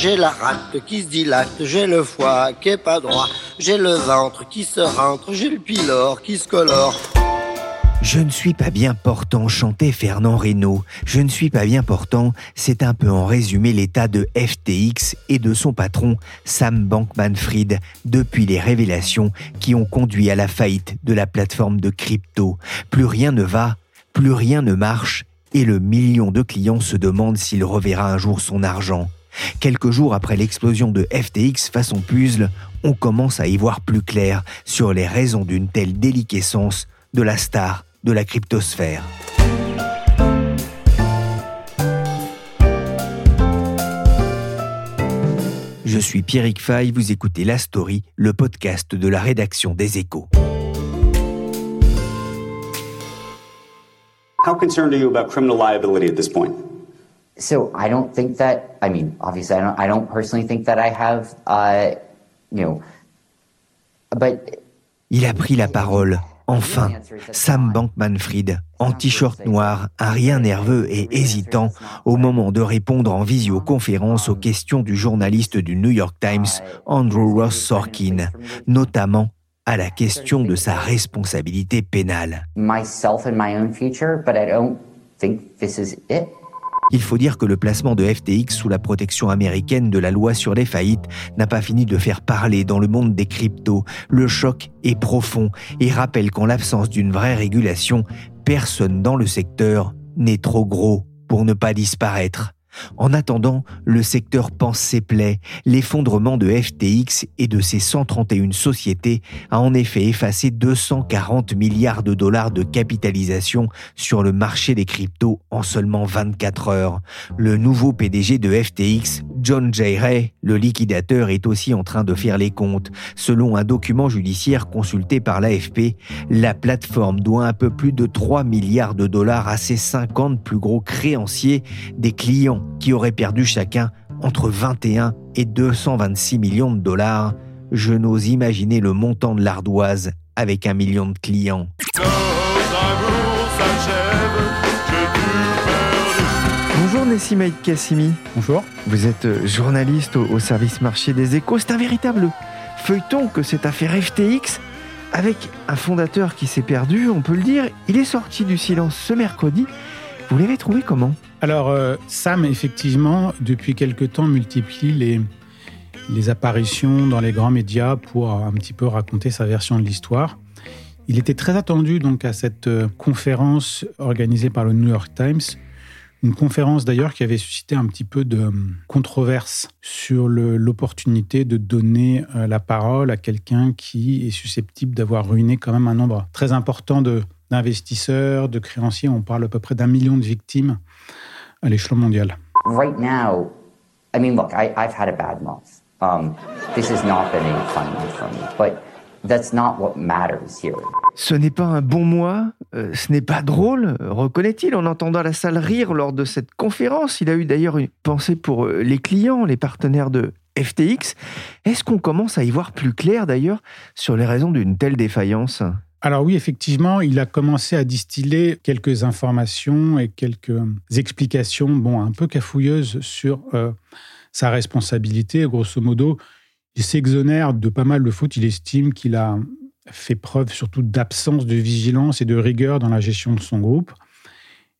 J'ai la rate qui se dilate, j'ai le foie qui est pas droit, j'ai le ventre qui se rentre, j'ai le pylore qui se colore. Je ne suis pas bien portant, chantait Fernand Reynaud. Je ne suis pas bien portant, c'est un peu en résumé l'état de FTX et de son patron Sam Bankman-Fried depuis les révélations qui ont conduit à la faillite de la plateforme de crypto. Plus rien ne va, plus rien ne marche et le million de clients se demande s'il reverra un jour son argent. Quelques jours après l'explosion de FTX façon puzzle, on commence à y voir plus clair sur les raisons d'une telle déliquescence de la star de la cryptosphère. Je suis Pierrick Fay, vous écoutez La Story, le podcast de la rédaction des Échos. How concerned are you about criminal liability at this point? So I don't think that. I mean, obviously, I don't. I don't personally think that I have. Uh, you know, but. Il a pris la parole. Enfin, Sam Bankman-Fried, en t-shirt noir, un rien nerveux et hésitant, au moment de répondre en visioconférence aux questions du journaliste du New York Times, Andrew Ross Sorkin, notamment à la question de sa responsabilité pénale. Myself and my own future, but I don't think this is it. Il faut dire que le placement de FTX sous la protection américaine de la loi sur les faillites n'a pas fini de faire parler dans le monde des cryptos. Le choc est profond et rappelle qu'en l'absence d'une vraie régulation, personne dans le secteur n'est trop gros pour ne pas disparaître. En attendant, le secteur pense ses plaies. L'effondrement de FTX et de ses 131 sociétés a en effet effacé 240 milliards de dollars de capitalisation sur le marché des cryptos en seulement 24 heures. Le nouveau PDG de FTX, John J. Ray, le liquidateur, est aussi en train de faire les comptes. Selon un document judiciaire consulté par l'AFP, la plateforme doit un peu plus de 3 milliards de dollars à ses 50 plus gros créanciers des clients qui auraient perdu chacun entre 21 et 226 millions de dollars. Je n'ose imaginer le montant de l'ardoise avec un million de clients. Nessim Kassimi. Bonjour. Vous êtes euh, journaliste au, service marché des échos. C'est un véritable feuilleton que cette affaire FTX avec un fondateur qui s'est perdu, on peut le dire. Il est sorti du silence ce mercredi. Vous l'avez trouvé comment? Alors, euh, Sam, effectivement, depuis quelque temps, multiplie les, les apparitions dans les grands médias pour un petit peu raconter sa version de l'histoire. Il était très attendu donc à cette euh, conférence organisée par le New York Times, une conférence d'ailleurs qui avait suscité un petit peu de euh, controverse sur l'opportunité de donner la parole à quelqu'un qui est susceptible d'avoir ruiné quand même un nombre très important d'investisseurs, de créanciers. On parle à peu près d'un million de victimes à l'échelon mondial. Right now, I mean, look, I've had a bad month. Um, this has not been a fun for me, that's not what matters here. Ce n'est pas un bon mois, euh, ce n'est pas drôle, reconnaît-il en entendant la salle rire lors de cette conférence. Il a eu d'ailleurs une pensée pour euh, les clients, les partenaires de FTX. Est-ce qu'on commence à y voir plus clair d'ailleurs sur les raisons d'une telle défaillance? Alors oui, effectivement, il a commencé à distiller quelques informations et quelques explications, bon, un peu cafouilleuses sur euh, sa responsabilité. Grosso modo, il s'exonère de pas mal de fautes. Il estime qu'il a fait preuve surtout d'absence de vigilance et de rigueur dans la gestion de son groupe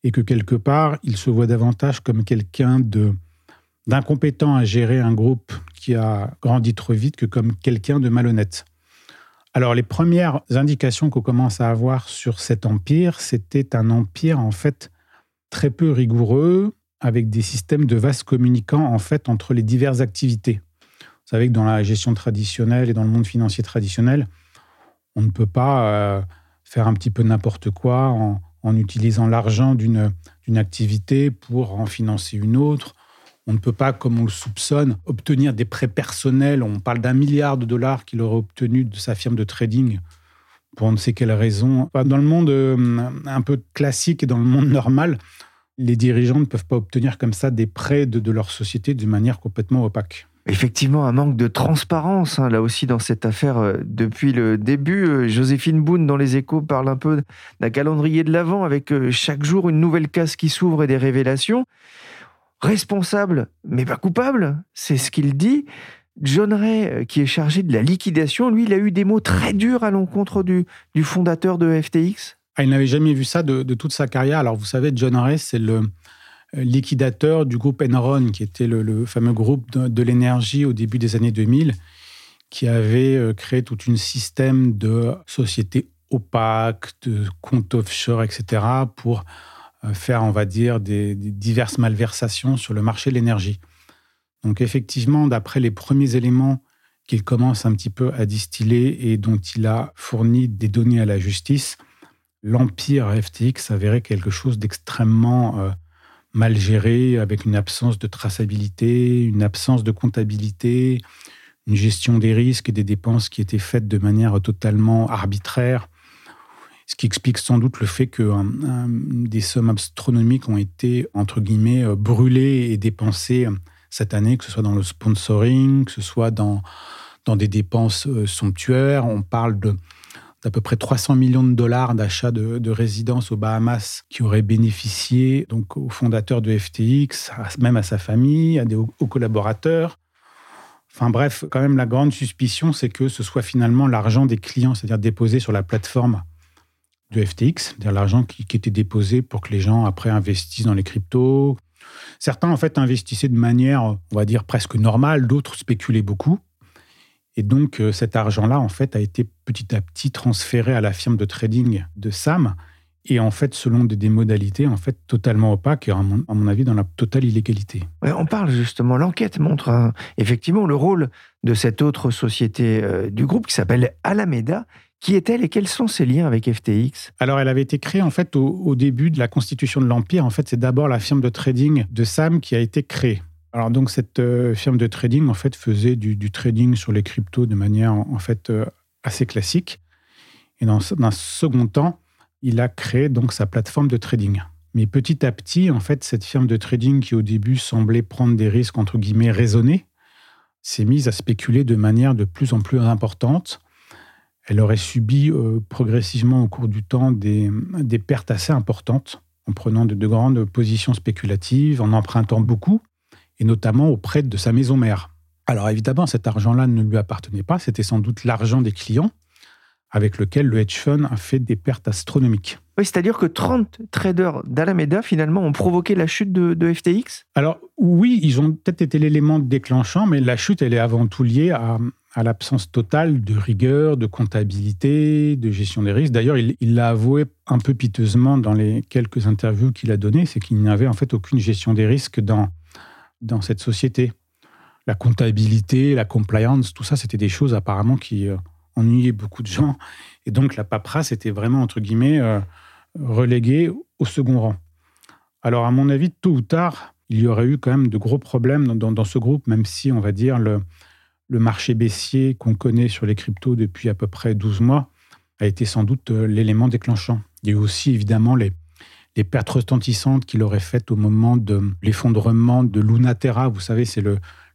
et que quelque part, il se voit davantage comme quelqu'un d'incompétent à gérer un groupe qui a grandi trop vite que comme quelqu'un de malhonnête. Alors les premières indications qu'on commence à avoir sur cet empire, c'était un empire en fait très peu rigoureux, avec des systèmes de vases communicants en fait entre les diverses activités. Vous savez que dans la gestion traditionnelle et dans le monde financier traditionnel, on ne peut pas euh, faire un petit peu n'importe quoi en, utilisant l'argent d'une activité pour en financer une autre. On ne peut pas, comme on le soupçonne, obtenir des prêts personnels. On parle d'un milliard de dollars qu'il aurait obtenu de sa firme de trading pour on ne sait quelle raison. Dans le monde euh, un peu classique et dans le monde normal, les dirigeants ne peuvent pas obtenir comme ça des prêts de, leur société d'une manière complètement opaque. Effectivement, un manque de transparence, hein, là aussi, dans cette affaire euh, depuis le début. Euh, Joséphine Boone, dans Les Échos, parle un peu d'un calendrier de l'Avent avec chaque jour une nouvelle case qui s'ouvre et des révélations. Responsable, mais pas coupable, c'est ce qu'il dit. John Ray, euh, qui est chargé de la liquidation, lui, il a eu des mots très durs à l'encontre du, fondateur de FTX. Ah, il n'avait jamais vu ça de, toute sa carrière. Alors, vous savez, John Ray, c'est le euh, liquidateur du groupe Enron, qui était le, fameux groupe de, l'énergie au début des années 2000, qui avait euh, créé tout un système de sociétés opaques, de comptes offshore, etc., pour faire, on va dire, des diverses malversations sur le marché de l'énergie. Donc effectivement, d'après les premiers éléments qu'il commence un petit peu à distiller et dont il a fourni des données à la justice, l'empire FTX avérait quelque chose d'extrêmement euh, mal géré, avec une absence de traçabilité, une absence de comptabilité, une gestion des risques et des dépenses qui étaient faites de manière totalement arbitraire, ce qui explique sans doute le fait que des sommes astronomiques ont été, entre guillemets, euh, brûlées et dépensées cette année, que ce soit dans le sponsoring, que ce soit dans, dans des dépenses euh, somptuaires. On parle de d'à peu près 300 millions de dollars d'achat de, de résidences aux Bahamas qui auraient bénéficié donc au fondateur de FTX, même à sa famille, à des aux collaborateurs. Enfin bref, quand même la grande suspicion, c'est que ce soit finalement l'argent des clients, c'est-à-dire déposé sur la plateforme de FTX, c'est-à-dire l'argent qui, qui, était déposé pour que les gens après investissent dans les cryptos, Certains, en fait, investissaient de manière, on va dire, presque normale, d'autres spéculaient beaucoup. Et donc, euh, cet argent-là, en fait, a été petit à petit transféré à la firme de trading de Sam. Et en fait, selon des, modalités en fait totalement opaques et à mon, avis dans la totale illégalité. on parle justement, l'enquête montre hein, effectivement le rôle de cette autre société euh, du groupe qui s'appelle Alameda qui est-elle et quels sont ses liens avec FTX Alors, elle avait été créée en fait au, début de la constitution de l'Empire. En fait, c'est d'abord la firme de trading de Sam qui a été créée. Alors donc cette euh, firme de trading en fait faisait du, trading sur les cryptos de manière en fait euh, assez classique. Et dans, un second temps, il a créé donc sa plateforme de trading. Mais petit à petit, en fait, cette firme de trading qui au début semblait prendre des risques entre guillemets raisonnés, s'est mise à spéculer de manière de plus en plus importante elle aurait subi euh, progressivement au cours du temps des, pertes assez importantes en prenant de, grandes positions spéculatives, en empruntant beaucoup, et notamment auprès de sa maison mère. Alors évidemment, cet argent-là ne lui appartenait pas, c'était sans doute l'argent des clients avec lequel le hedge fund a fait des pertes astronomiques. Oui, c'est-à-dire que 30 traders d'Alameda, finalement, ont provoqué la chute de, de FTX Alors oui, ils ont peut-être été l'élément déclenchant, mais la chute, elle est avant tout liée à, à l'absence totale de rigueur, de comptabilité, de gestion des risques. D'ailleurs, il l'a avoué un peu piteusement dans les quelques interviews qu'il a données, c'est qu'il n'y avait en fait aucune gestion des risques dans, dans cette société. La comptabilité, la compliance, tout ça, c'était des choses apparemment qui euh, ennuyaient beaucoup de gens. Et donc, la paperasse était vraiment, entre guillemets, euh, reléguée au second rang. Alors, à mon avis, tôt ou tard, il y aurait eu quand même de gros problèmes dans, ce groupe, même si, on va dire, le, le marché baissier qu'on connaît sur les cryptos depuis à peu près 12 mois a été sans doute euh, l'élément déclenchant. Il y a eu aussi évidemment les, les pertes retentissantes qu'il aurait faites au moment de l'effondrement de Lunaterra. Vous savez, c'est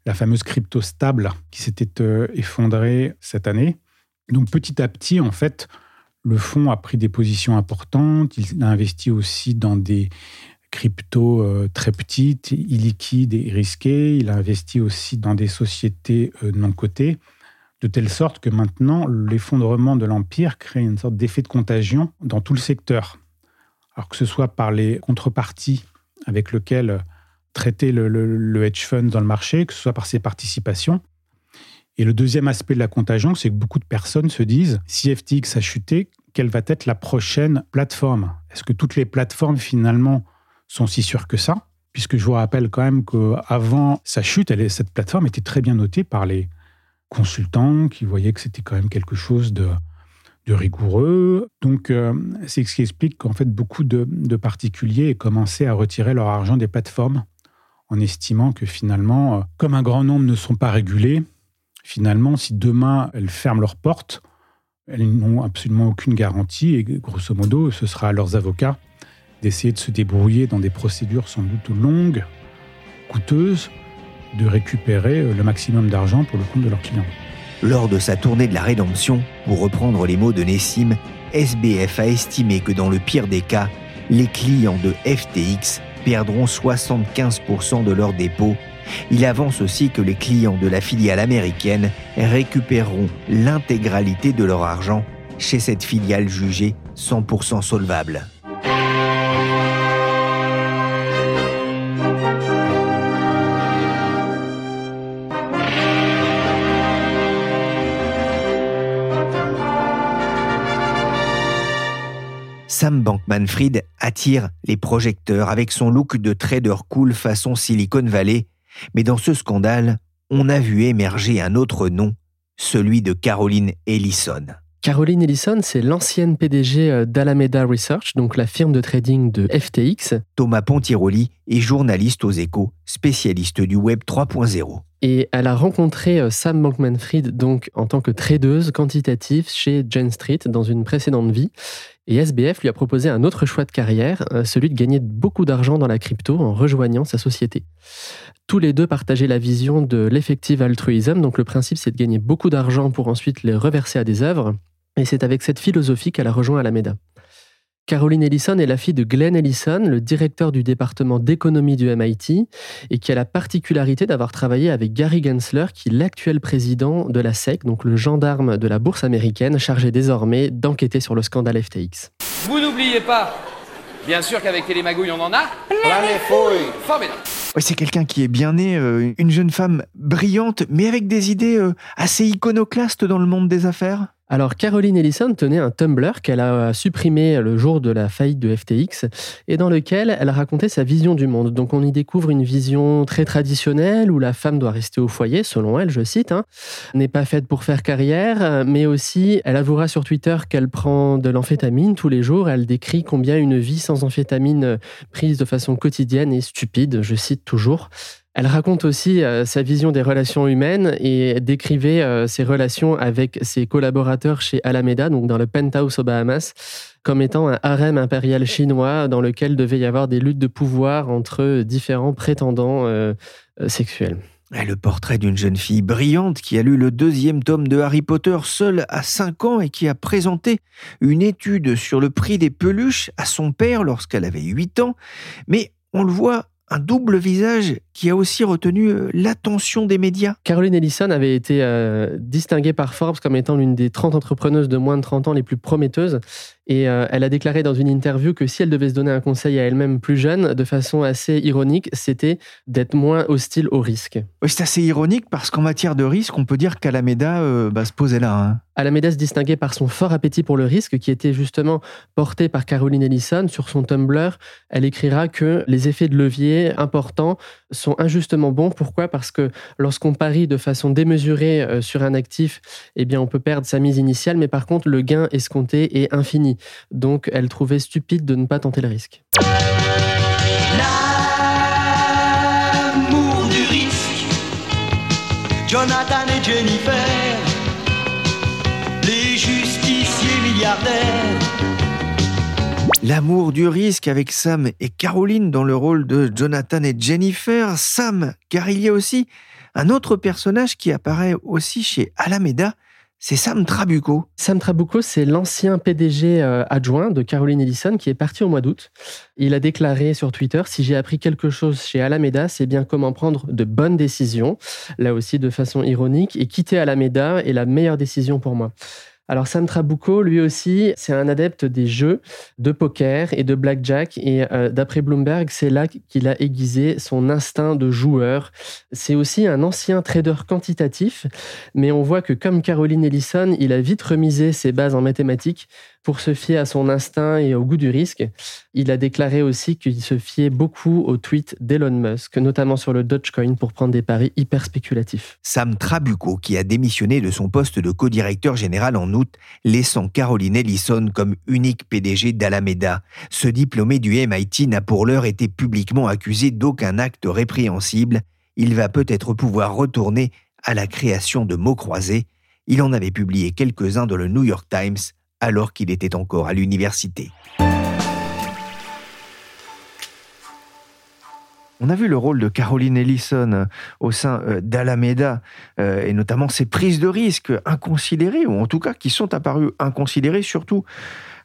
la fameuse crypto stable qui s'était euh, effondrée cette année. Donc petit à petit, en fait, le fonds a pris des positions importantes. Il a investi aussi dans des crypto euh, très petite, illiquide et risquée. Il a investi aussi dans des sociétés euh, non cotées, de telle sorte que maintenant, l'effondrement de l'empire crée une sorte d'effet de contagion dans tout le secteur. Alors que ce soit par les contreparties avec lesquelles traiter le, hedge fund dans le marché, que ce soit par ses participations. Et le deuxième aspect de la contagion, c'est que beaucoup de personnes se disent, si FTX a chuté, quelle va être la prochaine plateforme? Est-ce que toutes les plateformes finalement sont si sûrs que ça, puisque je vous rappelle quand même qu'avant sa chute, cette plateforme était très bien notée par les consultants qui voyaient que c'était quand même quelque chose de, de rigoureux. Donc, euh, c'est ce qui explique qu'en fait, beaucoup de, particuliers aient commencé à retirer leur argent des plateformes en estimant que finalement, euh, comme un grand nombre ne sont pas régulés, finalement, si demain elles ferment leurs portes, elles n'ont absolument aucune garantie et grosso modo, ce sera à leurs avocats d'essayer de se débrouiller dans des procédures sans doute longues, coûteuses, de récupérer euh, le maximum d'argent pour le compte de leurs clients. Lors de sa tournée de la rédemption, pour reprendre les mots de Nessim, SBF a estimé que dans le pire des cas, les clients de FTX perdront 75% de leurs dépôts. Il avance aussi que les clients de la filiale américaine récupéreront l'intégralité de leur argent chez cette filiale jugée 100% solvable. Sam Bankman-Fried attire les projecteurs avec son look de trader cool façon Silicon Valley, mais dans ce scandale, on a vu émerger un autre nom, celui de Caroline Ellison. Caroline Ellison, c'est l'ancienne PDG euh, d'Alameda Research, donc la firme de trading de FTX. Thomas Pontiroli est journaliste aux échos, spécialiste du Web 3.0. Et elle a rencontré euh, Sam Bankman-Fried donc en tant que tradeuse quantitative chez Jane Street dans une précédente vie. Et SBF lui a proposé un autre choix de carrière, euh, celui de gagner beaucoup d'argent dans la crypto en rejoignant sa société. Tous les deux partageaient la vision de l'effective altruisme, donc le principe c'est de gagner beaucoup d'argent pour ensuite les reverser à des œuvres, et c'est avec cette philosophie qu'elle a rejoint Alameda. Caroline Ellison est la fille de Glenn Ellison, le directeur du département d'économie du MIT, et qui a la particularité d'avoir travaillé avec Gary Gensler, qui est l'actuel président de la SEC, donc le gendarme de la bourse américaine, chargé désormais d'enquêter sur le scandale FTX. Vous n'oubliez pas, bien sûr qu'avec Télémagouille on en a plein les fouilles. Formidable. c'est quelqu'un qui est bien né, euh, une jeune femme brillante, mais avec des idées euh, assez iconoclastes dans le monde des affaires. Alors, Caroline Ellison tenait un Tumblr qu'elle a supprimé le jour de la faillite de FTX et dans lequel elle racontait sa vision du monde. Donc, on y découvre une vision très traditionnelle où la femme doit rester au foyer, selon elle, je cite, hein, n'est pas faite pour faire carrière, mais aussi, elle avouera sur Twitter qu'elle prend de l'amphétamine tous les jours. Elle décrit combien une vie sans amphétamine prise de façon quotidienne est stupide, je cite toujours. Elle raconte aussi euh, sa vision des relations humaines et décrivait euh, ses relations avec ses collaborateurs chez Alameda, donc dans le penthouse aux Bahamas, comme étant un harem impérial chinois dans lequel devait y avoir des luttes de pouvoir entre différents prétendants euh, sexuels. Le portrait d'une jeune fille brillante qui a lu le deuxième tome de Harry Potter seule à 5 ans et qui a présenté une étude sur le prix des peluches à son père lorsqu'elle avait 8 ans. Mais on le voit, un double visage qui a aussi retenu euh, l'attention des médias. Caroline Ellison avait été euh, distinguée par Forbes comme étant l'une des 30 entrepreneuses de moins de 30 ans les plus prometteuses. Et euh, elle a déclaré dans une interview que si elle devait se donner un conseil à elle-même plus jeune, de façon assez ironique, c'était d'être moins hostile au risque. Oui, c'est assez ironique parce qu'en matière de risque, on peut dire qu'Alameda euh, bah, se posait là. Hein. Alameda se distinguait par son fort appétit pour le risque, qui était justement porté par Caroline Ellison. Sur son Tumblr, elle écrira que les effets de levier importants sont injustement bons. Pourquoi? Parce que lorsqu'on parie de façon démesurée euh, sur un actif, eh bien, on peut perdre sa mise initiale, mais par contre, le gain escompté est infini. Donc elle trouvait stupide de ne pas tenter le risque. Risque, Jonathan et Jennifer, les justiciers milliardaires. L'amour du risque avec Sam et Caroline dans le rôle de Jonathan et Jennifer. Sam, car il y a aussi un autre personnage qui apparaît aussi chez Alameda, c'est Sam Trabucco. Sam Trabucco, c'est l'ancien PDG euh, adjoint de Caroline Ellison qui est parti au mois d'août. Il a déclaré sur Twitter Si j'ai appris quelque chose chez Alameda, c'est bien comment prendre de bonnes décisions, là aussi de façon ironique, et quitter Alameda est la meilleure décision pour moi. Alors Sam Trabucco, lui aussi, c'est un adepte des jeux de poker et de blackjack. Et euh, d'après Bloomberg, c'est là qu'il a aiguisé son instinct de joueur. C'est aussi un ancien trader quantitatif, mais on voit que comme Caroline Ellison, il a vite remisé ses bases en mathématiques Pour se fier à son instinct et au goût du risque, il a déclaré aussi qu'il se fiait beaucoup aux tweets d'Elon Musk, notamment sur le Dogecoin, pour prendre des paris hyper spéculatifs. Sam Trabucco, qui a démissionné de son poste de co-directeur général en août, laissant Caroline Ellison comme unique PDG d'Alameda. Ce diplômé du MIT n'a pour l'heure été publiquement accusé d'aucun acte répréhensible. Il va peut-être pouvoir retourner à la création de mots croisés. Il en avait publié quelques-uns dans le New York Times alors qu'il était encore à l'université. On a vu le rôle de Caroline Ellison euh, au sein euh, d'Alameda euh, et notamment ses prises de risques inconsidérées, ou en tout cas qui sont apparues inconsidérées, surtout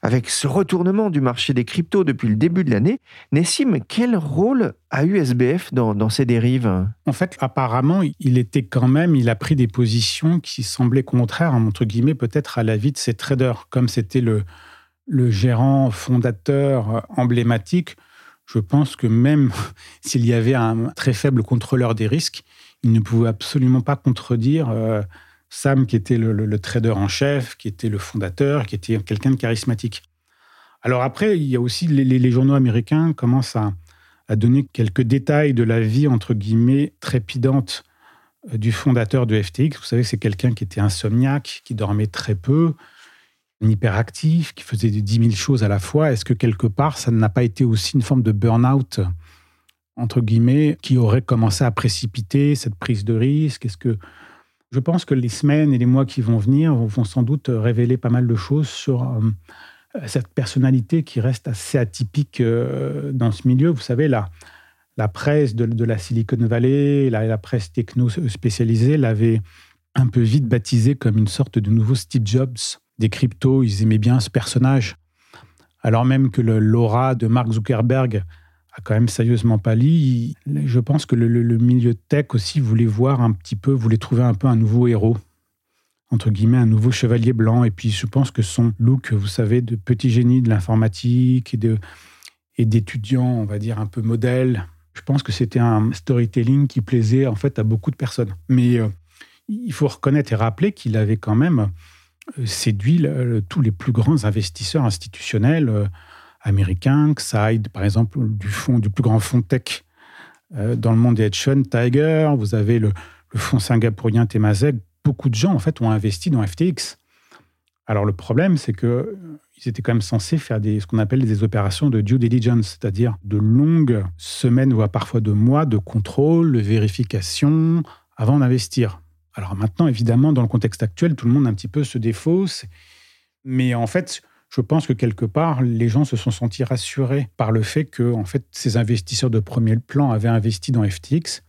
avec ce retournement du marché des cryptos depuis le début de l'année. Nessim, quel rôle a eu SBF dans, ces dérives? En fait, apparemment, il était quand même, il a pris des positions qui semblaient contraires, entre guillemets, peut-être à l'avis de ses traders, comme c'était le, gérant fondateur emblématique. Je pense que même s'il y avait un très faible contrôleur des risques, il ne pouvait absolument pas contredire euh, Sam, qui était le, trader en chef, qui était le fondateur, qui était quelqu'un de charismatique. Alors après, il y a aussi les, journaux américains commencent à, donner quelques détails de la vie, entre guillemets, trépidante euh, du fondateur de FTX. Vous savez, c'est quelqu'un qui était insomniaque, qui dormait très peu, hyperactif, qui faisait 10 000 choses à la fois. Est-ce que quelque part, ça n'a pas été aussi une forme de burn-out, entre guillemets, qui aurait commencé à précipiter cette prise de risque? Est-ce que je pense que les semaines et les mois qui vont venir vont sans doute révéler pas mal de choses sur euh, cette personnalité qui reste assez atypique euh, dans ce milieu. Vous savez, la, la presse de, la Silicon Valley, la, la presse techno spécialisée l'avait un peu vite baptisé comme une sorte de nouveau Steve Jobs des cryptos. Ils aimaient bien ce personnage. Alors même que l'aura de Mark Zuckerberg quand même sérieusement pâli. Je pense que le, milieu tech aussi voulait voir un petit peu, voulait trouver un peu un nouveau héros, entre guillemets, un nouveau chevalier blanc. Et puis je pense que son look, vous savez, de petit génie de l'informatique et d'étudiant, on va dire, un peu modèle. Je pense que c'était un storytelling qui plaisait en fait à beaucoup de personnes. Mais euh, il faut reconnaître et rappeler qu'il avait quand même euh, séduit tous les plus grands investisseurs institutionnels. Américains, Xide, par exemple, du, fond, du plus grand fonds tech euh, dans le monde des hedge funds, Tiger, vous avez le, fonds singapourien Temasek. Beaucoup de gens, en fait, ont investi dans FTX. Alors, le problème, c'est que euh, ils étaient quand même censés faire des, ce qu'on appelle des opérations de due diligence, c'est-à-dire de longues semaines, voire parfois de mois de contrôle, de vérification avant d'investir. Alors maintenant, évidemment, dans le contexte actuel, tout le monde un petit peu se défausse. Mais en fait, je pense que quelque part, les gens se sont sentis rassurés par le fait que, en fait, ces investisseurs de premier plan avaient investi dans FTX.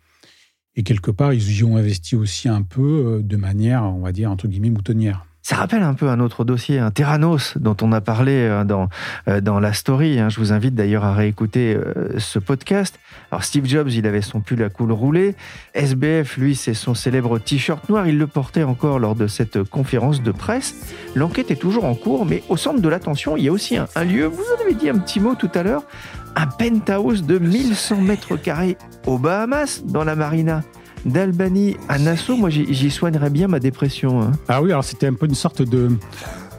Et quelque part, ils y ont investi aussi un peu euh, de manière, on va dire, entre guillemets, moutonnière. Ça rappelle un peu un autre dossier, un Terranos, dont on a parlé euh, dans, euh, dans la story. Hein. Je vous invite d'ailleurs à réécouter euh, ce podcast. Alors Steve Jobs, il avait son pull à coule roulé. SBF, lui, c'est son célèbre t-shirt noir. Il le portait encore lors de cette conférence de presse. L'enquête est toujours en cours, mais au centre de l'attention, il y a aussi un, un lieu, vous en avez dit un petit mot tout à l'heure, un penthouse de 1100 mètres carrés aux Bahamas, dans la marina d'Albanie à Nassau, moi j'y soignerais bien ma dépression. Hein. Ah oui, alors c'était un peu une sorte de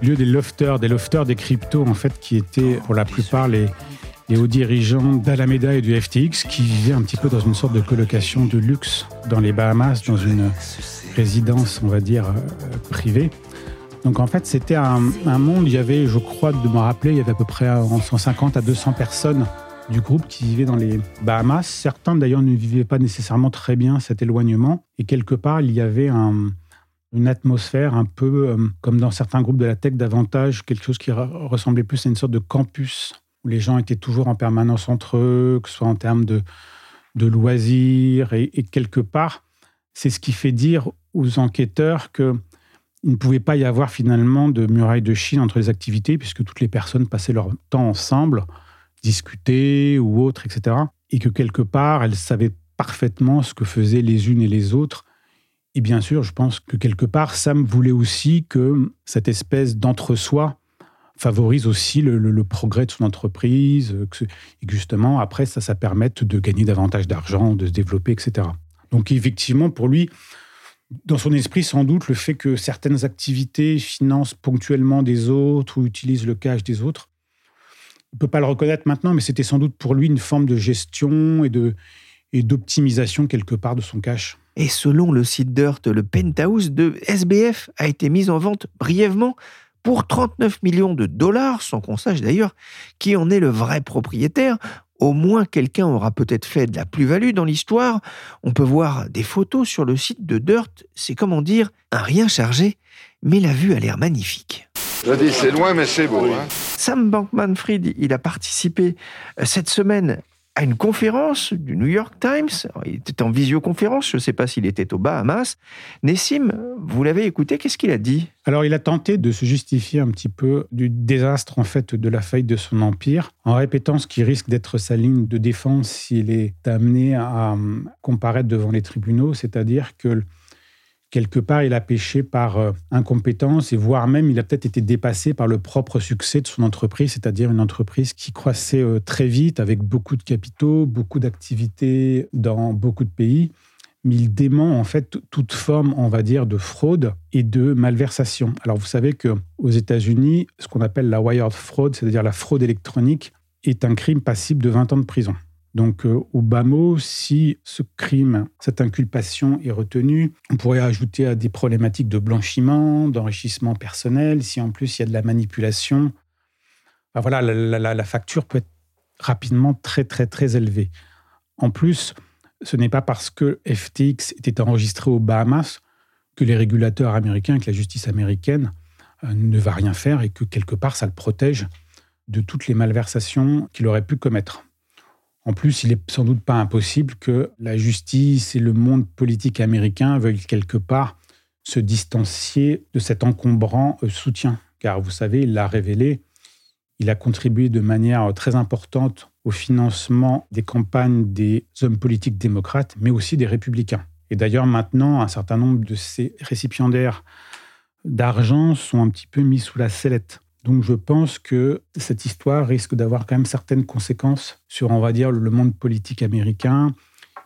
lieu des lofters, des lofters des cryptos en fait, qui étaient pour la plupart les, hauts dirigeants d'Alameda et du FTX qui vivaient un petit peu dans une sorte de colocation de luxe dans les Bahamas, dans une résidence, on va dire, euh, privée. Donc en fait, c'était un, un, monde, il y avait, je crois, de me rappeler, il y avait à peu près 150 à 200 personnes du groupe qui vivait dans les Bahamas. Certains d'ailleurs ne vivaient pas nécessairement très bien cet éloignement. Et quelque part, il y avait une atmosphère un peu euh, comme dans certains groupes de la tech, davantage quelque chose qui ressemblait plus à une sorte de campus où les gens étaient toujours en permanence entre eux, que ce soit en termes de, loisirs. Et, et quelque part, c'est ce qui fait dire aux enquêteurs que il ne pouvait pas y avoir finalement de muraille de Chine entre les activités, puisque toutes les personnes passaient leur temps ensemble discuter ou autre, etc. Et que quelque part, elles savaient parfaitement ce que faisaient les unes et les autres. Et bien sûr, je pense que quelque part, Sam voulait aussi que cette espèce d'entre-soi favorise aussi le, progrès de son entreprise, que, et justement, après, ça, ça permette de gagner davantage d'argent, de se développer, etc. Donc effectivement, pour lui, dans son esprit sans doute le fait que certaines activités financent ponctuellement des autres ou utilisent le cash des autres. On ne peut pas le reconnaître maintenant, mais c'était sans doute pour lui une forme de gestion et de et d'optimisation quelque part de son cash. Et selon le site Dirt, le penthouse de SBF a été mis en vente brièvement pour 39 millions de dollars, sans qu'on sache d'ailleurs qui en est le vrai propriétaire. Au moins quelqu'un aura peut-être fait de la plus-value dans l'histoire. On peut voir des photos sur le site de Dirt. C'est comment dire un rien chargé, mais la vue a l'air magnifique. Je dis c'est loin mais c'est beau. Hein. Sam Bankman-Fried, il a participé euh, cette semaine à une conférence du New York Times. Il était en visioconférence, je ne sais pas s'il était au Bahamas. Nessim, vous l'avez écouté, qu'est-ce qu'il a dit? Alors, il a tenté de se justifier un petit peu du désastre, en fait, de la faillite de son empire, en répétant ce qui risque d'être sa ligne de défense s'il est amené à comparaître devant les tribunaux, c'est-à-dire que quelque part, il a péché par euh, incompétence et voire même il a peut-être été dépassé par le propre succès de son entreprise, c'est-à-dire une entreprise qui croissait euh, très vite avec beaucoup de capitaux, beaucoup d'activités dans beaucoup de pays. Mais il dément en fait toute forme, on va dire, de fraude et de malversation. Alors vous savez que aux États-Unis, ce qu'on appelle la wired fraud, c'est-à-dire la fraude électronique, est un crime passible de 20 ans de prison. Donc, euh, au bas si ce crime, cette inculpation est retenue, on pourrait ajouter à des problématiques de blanchiment, d'enrichissement personnel, si en plus il y a de la manipulation. Voilà, la, la, facture peut être rapidement très, très, très élevée. En plus, ce n'est pas parce que FTX était enregistré aux Bahamas que les régulateurs américains, que la justice américaine euh, ne va rien faire et que quelque part ça le protège de toutes les malversations qu'il aurait pu commettre. En plus, il n'est sans doute pas impossible que la justice et le monde politique américain veuillent quelque part se distancier de cet encombrant euh, soutien. Car vous savez, il l'a révélé, il a contribué de manière très importante au financement des campagnes des hommes politiques démocrates, mais aussi des républicains. Et d'ailleurs, maintenant, un certain nombre de ces récipiendaires d'argent sont un petit peu mis sous la sellette. Donc je pense que cette histoire risque d'avoir quand même certaines conséquences sur, on va dire, le monde politique américain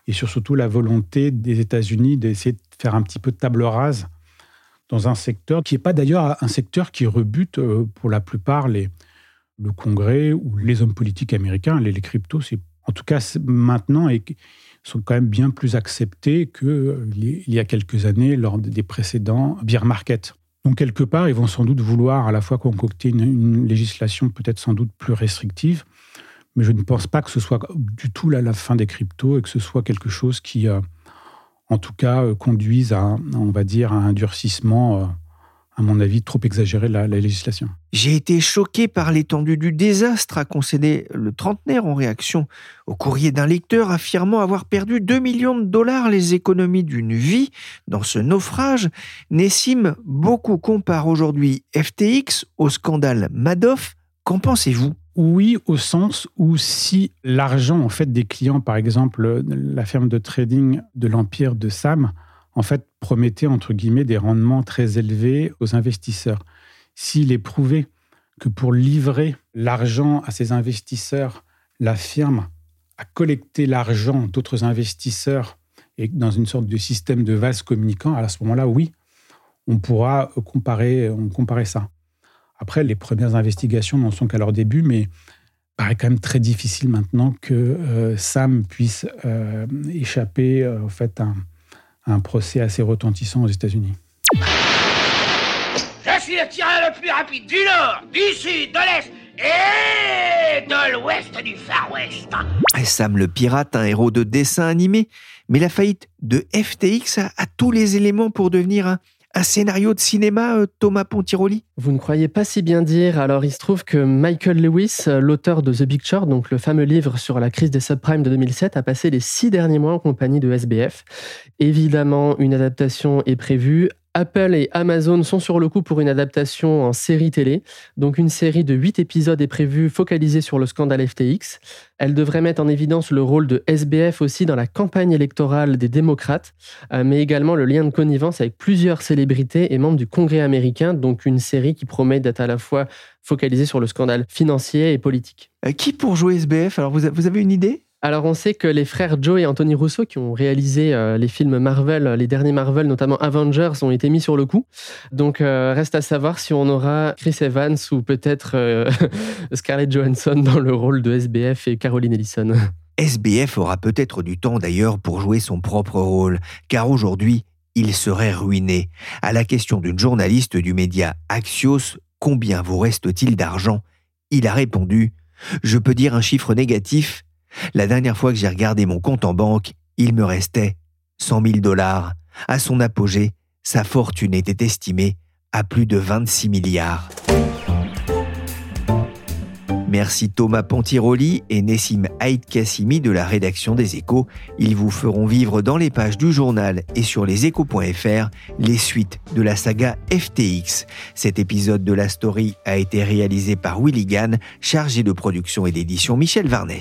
et sur surtout la volonté des États-Unis d'essayer de faire un petit peu de table rase dans un secteur qui n'est pas d'ailleurs un secteur qui rebute euh, pour la plupart le Congrès ou les hommes politiques américains. Les, cryptos, en tout cas maintenant et sont quand même bien plus acceptés qu'il euh, y a quelques années lors des précédents bear market. Donc, quelque part, ils vont sans doute vouloir à la fois concocter une, législation peut-être sans doute plus restrictive, mais je ne pense pas que ce soit du tout la, fin des cryptos et que ce soit quelque chose qui, euh, en tout cas, euh, conduise à, on va à un durcissement euh, à mon avis, trop exagéré la, législation. J'ai été choqué par l'étendue du désastre, a concédé le trentenaire en réaction au courrier d'un lecteur affirmant avoir perdu 2 millions de dollars les économies d'une vie dans ce naufrage. Nessim, beaucoup comparent aujourd'hui FTX au scandale Madoff. Qu'en pensez-vous? Oui, au sens où si l'argent en fait des clients, par exemple la firme de trading de l'empire de Sam, en fait, promettait, entre guillemets, des rendements très élevés aux investisseurs. S'il est prouvé que pour livrer l'argent à ces investisseurs, la firme a collecté l'argent d'autres investisseurs et dans une sorte de système de vase communicant, à ce moment-là, oui, on pourra comparer, on comparer ça. Après, les premières investigations n'en sont qu'à leur début, mais paraît quand même très difficile maintenant que euh, Sam puisse euh, échapper euh, au fait un procès assez retentissant aux États-Unis. Je suis le tireur le plus rapide du nord, du sud, de l'est et de l'ouest du Far West. Sam le pirate, un héros de dessin animé, mais la faillite de FTX a tous les éléments pour devenir un, un scénario de cinéma, euh, Thomas Pontiroli? Vous ne croyez pas si bien dire. Alors, il se trouve que Michael Lewis, euh, l'auteur de The Big Short, donc le fameux livre sur la crise des subprimes de 2007, a passé les six derniers mois en compagnie de SBF. Évidemment, une adaptation est prévue Apple et Amazon sont sur le coup pour une adaptation en série télé. Donc une série de 8 épisodes est prévue focalisée sur le scandale FTX. Elle devrait mettre en évidence le rôle de SBF aussi dans la campagne électorale des démocrates, euh, mais également le lien de connivence avec plusieurs célébrités et membres du Congrès américain, donc une série qui promet d'être à la fois focalisée sur le scandale financier et politique. Euh, qui pour jouer SBF Alors vous avez une idée? Alors on sait que les frères Joe et Anthony Russo qui ont réalisé euh, les films Marvel, les derniers Marvel, notamment Avengers, ont été mis sur le coup. Donc euh, reste à savoir si on aura Chris Evans ou peut-être euh, Scarlett Johansson dans le rôle de SBF et Caroline Ellison. SBF aura peut-être du temps d'ailleurs pour jouer son propre rôle, car aujourd'hui, il serait ruiné. À la question d'une journaliste du média Axios, combien vous reste-t-il d'argent? Il a répondu Je peux dire un chiffre négatif. La dernière fois que j'ai regardé mon compte en banque, il me restait 100 000 dollars. À son apogée, sa fortune était estimée à plus de 26 milliards. Merci Thomas Pontiroli et Nessim Haït Kassimi de la rédaction des Échos. Ils vous feront vivre dans les pages du journal et sur leséchos.fr les suites de la saga FTX. Cet épisode de la story a été réalisé par Willy Gann, chargé de production et d'édition Michel Varnet.